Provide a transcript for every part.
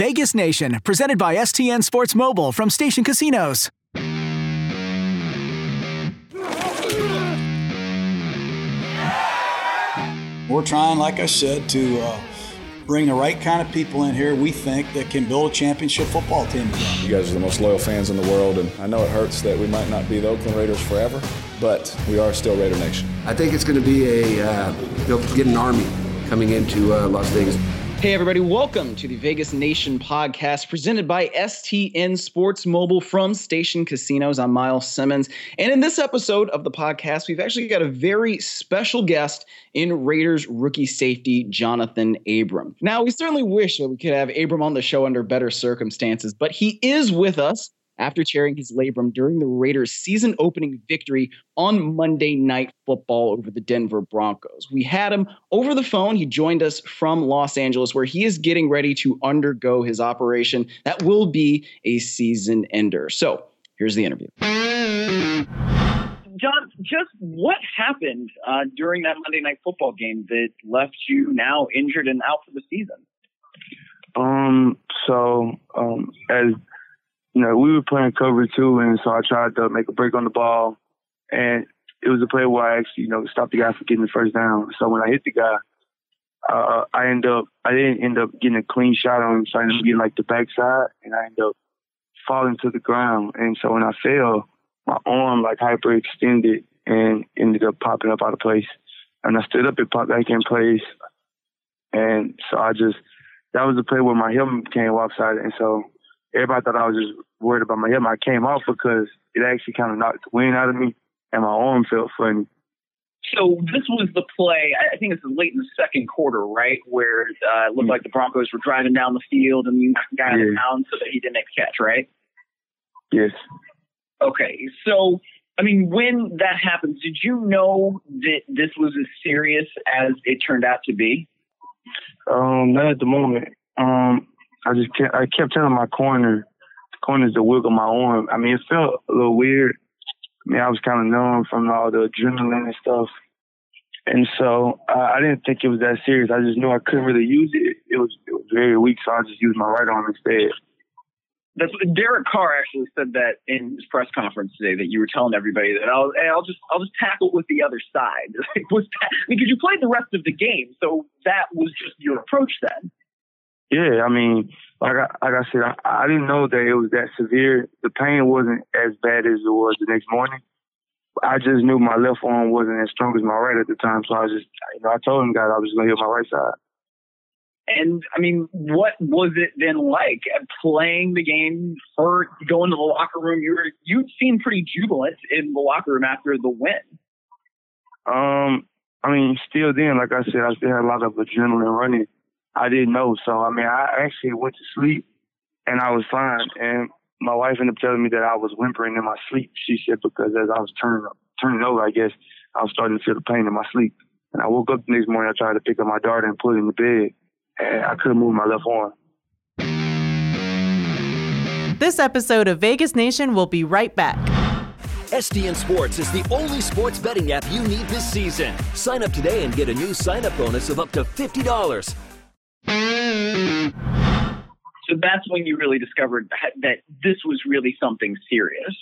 Vegas Nation, presented by STN Sports Mobile from Station Casinos. We're trying, like I said, to uh, bring the right kind of people in here we think that can build a championship football team. You guys are the most loyal fans in the world, and I know it hurts that we might not be the Oakland Raiders forever, but we are still Raider Nation. I think it's going to be a uh, they'll get an army coming into uh, Las Vegas. Hey, everybody, welcome to the Vegas Nation podcast presented by STN Sports Mobile from Station Casinos. I'm Miles Simmons. And in this episode of the podcast, we've actually got a very special guest in Raiders rookie safety, Johnathan Abram. Now, we certainly wish that we could have Abram on the show under better circumstances, but he is with us after sharing his labrum during the Raiders' season opening victory on Monday Night Football over the Denver Broncos. We had him over the phone. He joined us from Los Angeles, where he is getting ready to undergo his operation that will be a season ender. So here's the interview. John, just what happened uh, during that Monday Night Football game that left you now injured and out for the season? Um. So, um, as you know, we were playing cover two, and so I tried to make a break on the ball, and it was a play where I actually, you know, stopped the guy from getting the first down. So when I hit the guy, uh, I end up, I didn't end up getting a clean shot on him, so I ended up getting like the backside, and I ended up falling to the ground. And so when I fell, my arm like hyperextended and ended up popping up out of place. And I stood up, it popped back in place. And so I just, that was the play where my helmet came lopsided. And so everybody thought I was just worried about my helmet. I came off because it actually kind of knocked the wind out of me, and my arm felt funny. So this was the play. I think it's late in the second quarter, right, where uh, it looked mm like the Broncos were driving down the field and you knocked the guy yeah. down so that he didn't make the catch, right? Yes. Okay, so I mean, when that happened, did you know that this was as serious as it turned out to be? Um, not at the moment. Um, I just kept, I kept telling my corner, the corners to wiggle my arm. I mean, it felt a little weird. I mean, I was kind of numb from all the adrenaline and stuff. And so uh, I didn't think it was that serious. I just knew I couldn't really use it. It was, it was very weak, so I just used my right arm instead. That's Derek Carr actually said that in his press conference today that you were telling everybody that I'll hey, I'll just I'll just tackle with the other side. was that, because you played the rest of the game, so that was just your approach then. Yeah, I mean, like I, like I said, I, I didn't know that it was that severe. The pain wasn't as bad as it was the next morning. I just knew my left arm wasn't as strong as my right at the time, so I was just, you know, I told him God I was going to hit my right side. And I mean, what was it then like playing the game or going to the locker room? You were you seemed pretty jubilant in the locker room after the win. Um, I mean, still then, like I said, I still had a lot of adrenaline running. I didn't know. So I mean, I actually went to sleep and I was fine. And my wife ended up telling me that I was whimpering in my sleep. She said because as I was turning turning over, I guess I was starting to feel the pain in my sleep. And I woke up the next morning. I tried to pick up my daughter and put her in the bed, and I couldn't move my left arm. This episode of Vegas Nation will be right back. STN Sports is the only sports betting app you need this season. Sign up today and get a new sign up bonus of up to $50. So that's when you really discovered that, that this was really something serious.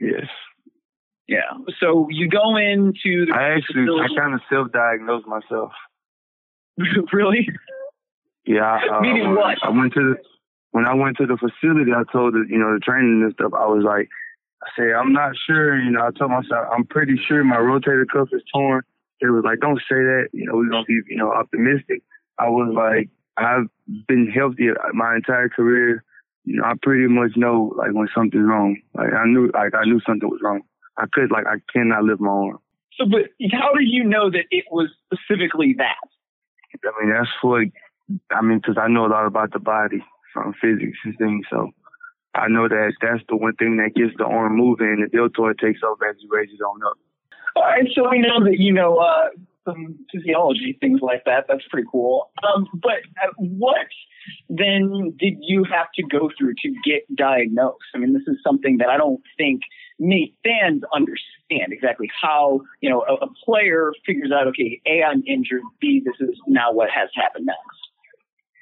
Yes. Yeah. So you go into the I actually facility. I kind of self-diagnosed myself. really? Yeah. Uh, Meaning what? I went to the when I went to the facility. I told the you know the training and stuff. I was like, I said I'm not sure. You know, I told myself I'm pretty sure my rotator cuff is torn. It was like, don't say that. You know, we're gonna be you know optimistic. I was like, I've been healthy my entire career. You know, I pretty much know like when something's wrong. Like I knew, like I knew something was wrong. I could, like, I cannot lift my arm. So, but how did you know that it was specifically that? I mean, that's what. I mean, because I know a lot about the body from physics and things. So I know that that's the one thing that gets the arm moving, and the deltoid takes over as you raise it on up. All right, so we know that you know uh, some physiology, things like that. That's pretty cool. Um, but what then did you have to go through to get diagnosed? I mean, this is something that I don't think many fans understand exactly how, you know, a, a player figures out, okay, A, I'm injured, B, this is now what has happened next.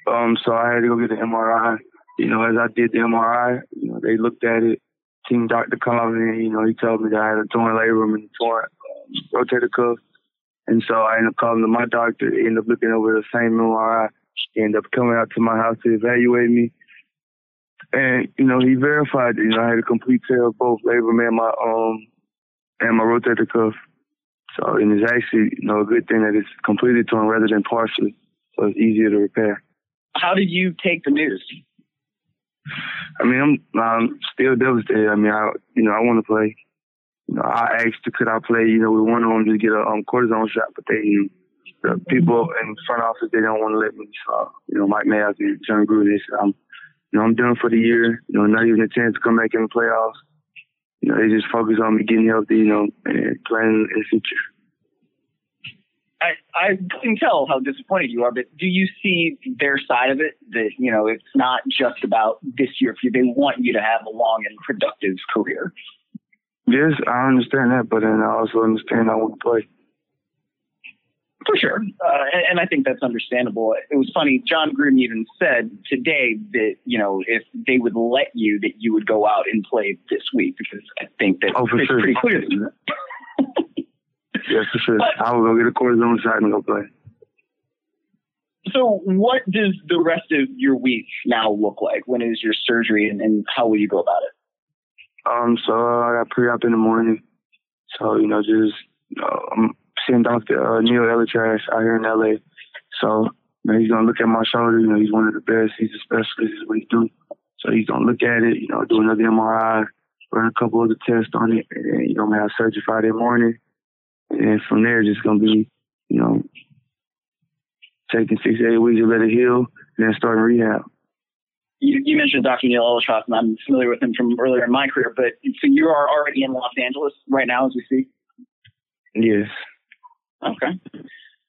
Um, so I had to go get the MRI. You know, as I did the MRI, you know, they looked at it. Team doctor called me. You know, he told me that I had a torn labrum and torn rotator cuff. And so I ended up calling to my doctor. He ended up looking over the same MRI. He ended up coming out to my house to evaluate me. And, you know, he verified, that, you know, I had a complete tear of both labrum and my, um, and my rotator cuff. So, and it's actually, you know, a good thing that it's completely torn rather than partially. So it's easier to repair. How did you take the news? I mean, I'm, I'm still devastated. I mean, I, you know, I want to play. You know, I asked, could I play, you know, one of them to get a um, cortisone shot, but they, the people in front office, they don't want to let me. So, you know, Mike Mayock and Jon Gruden, they said, I'm, you know, I'm done for the year. You know, not even a chance to come back in the playoffs. You know, they just focus on me getting healthy, you know, and playing in the future. I, I can tell how disappointed you are, but do you see their side of it? That you know, it's not just about this year for you. They want you to have a long and productive career. Yes, I understand that, but then I also understand I want to play. For sure, uh, and, and, I think that's understandable. It was funny. Jon Gruden even said today that you know if they would let you, that you would go out and play this week because I think that oh, it's sure. pretty clear. yes, for sure. I will go get a cortisone shot and go play. So, what does the rest of your week now look like? When is your surgery, and, and how will you go about it? Um, so uh, I got pre-op in the morning. So you know, just uh, I'm seeing Doctor uh, Neal ElAttrache out here in LA. So know, he's gonna look at my shoulder. You know, he's one of the best. He's a specialist. Is what he do. So he's gonna look at it. You know, do another MRI, run a couple of the tests on it, and then you know, have surgery Friday morning. And from there, just gonna be, you know, taking six to eight weeks to let it heal, and then starting rehab. You, you mentioned Dr. Neal ElAttrache, and I'm familiar with him from earlier in my career. But so you are already in Los Angeles right now, as we speak. Yes. Okay.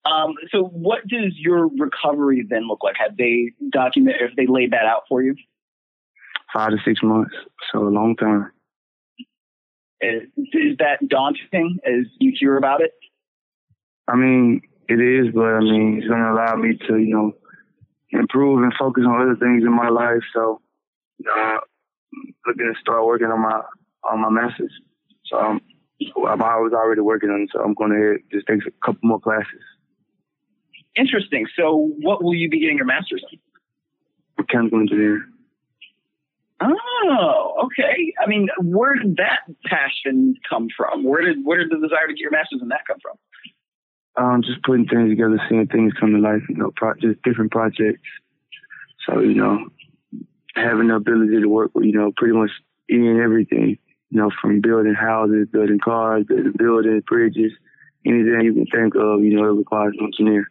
Um, so what does your recovery then look like? Have they documented? Have they laid that out for you? Five to six months, so a long time. Is, is that daunting as you hear about it? I mean, it is, but I mean, it's going to allow me to, you know, improve and focus on other things in my life. So, uh, looking to start working on my on my masters. So um, I'm, I was already working on it, so I'm going to just take a couple more classes. Interesting. So, what will you be getting your master's in? Mechanical engineering. Oh, okay. I mean, where did that passion come from? Where did where did the desire to get your master's in that come from? Um, just putting things together, seeing things come to life. You know, pro- just different projects. So you know, having the ability to work with you know pretty much any and everything. You know, from building houses, building cars, building buildings, bridges, anything you can think of. You know, it requires an engineer.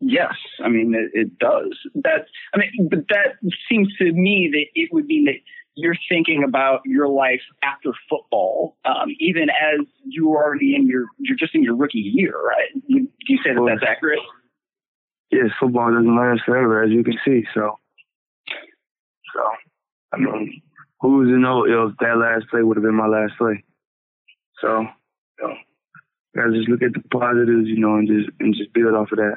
Yes, I mean it, it does. That I mean, but that seems to me that it would mean that you're thinking about your life after football, um, even as you're already in your you're just in your rookie year, right? Do you say that that's accurate? Yes, football doesn't last forever, as you can see. So, so I mean, who's to know if that last play would have been my last play? So, you know, just look at the positives, you know, and just and just build off of that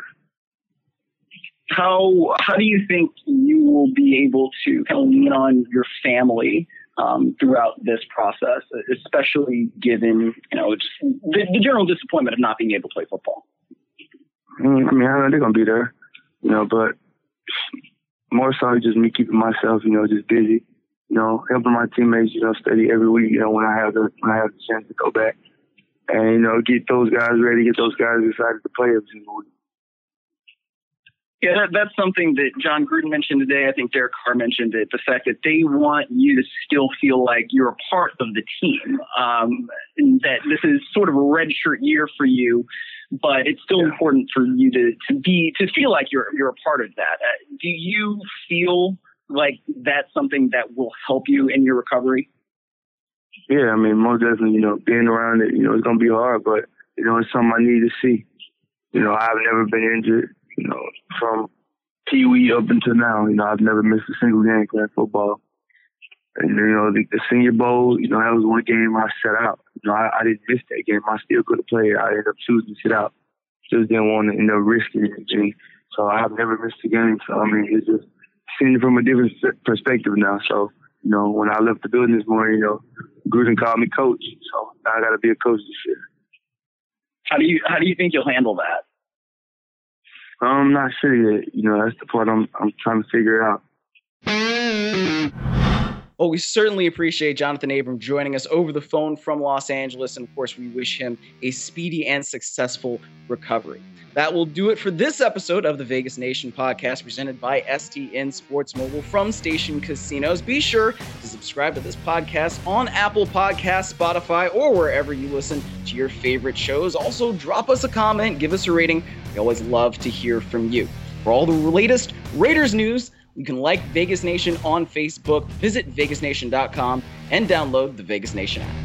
how how do you think you will be able to kind of lean on your family um, throughout this process, especially given you know the, the, general disappointment of not being able to play football? Mm, I mean, I know they're gonna be there, you know, but more so just me keeping myself, you know, just busy, you know, helping my teammates, you know, study every week, you know, when I have the when I have the chance to go back, and you know, get those guys ready, get those guys excited to play every single week. Yeah, that, that's something that Jon Gruden mentioned today. I think Derek Carr mentioned it. The fact that they want you to still feel like you're a part of the team. Um, that this is sort of a red shirt year for you, but it's still yeah. important for you to, to be to feel like you're you're a part of that. Uh, do you feel like that's something that will help you in your recovery? Yeah, I mean, most definitely. You know, being around it, you know, it's gonna be hard, but you know, it's something I need to see. You know, I've never been injured you know, from Pee Wee up until now. You know, I've never missed a single game playing football. And you know, the, the Senior Bowl, you know, that was one game I set out. You know, I, I didn't miss that game. I still could have played. I ended up choosing to sit out. Just didn't want to end up risking. And, So I've never missed a game. So I mean, it's just seeing it from a different perspective now. So you know, when I left the building this morning, you know, Gruden called me coach. So now I got to be a coach this year. How do you how do you think you'll handle that? I'm not sure yet. You know, that's the part I'm I'm trying to figure out. Well, we certainly appreciate Johnathan Abram joining us over the phone from Los Angeles. And of course, we wish him a speedy and successful recovery. That will do it for this episode of the Vegas Nation podcast presented by STN Sports Mobile from Station Casinos. Be sure to subscribe to this podcast on Apple Podcasts, Spotify, or wherever you listen to your favorite shows. Also, drop us a comment, give us a rating. We always love to hear from you. For all the latest Raiders news, you can like Vegas Nation on Facebook, visit vegasnation.com, and download the Vegas Nation app.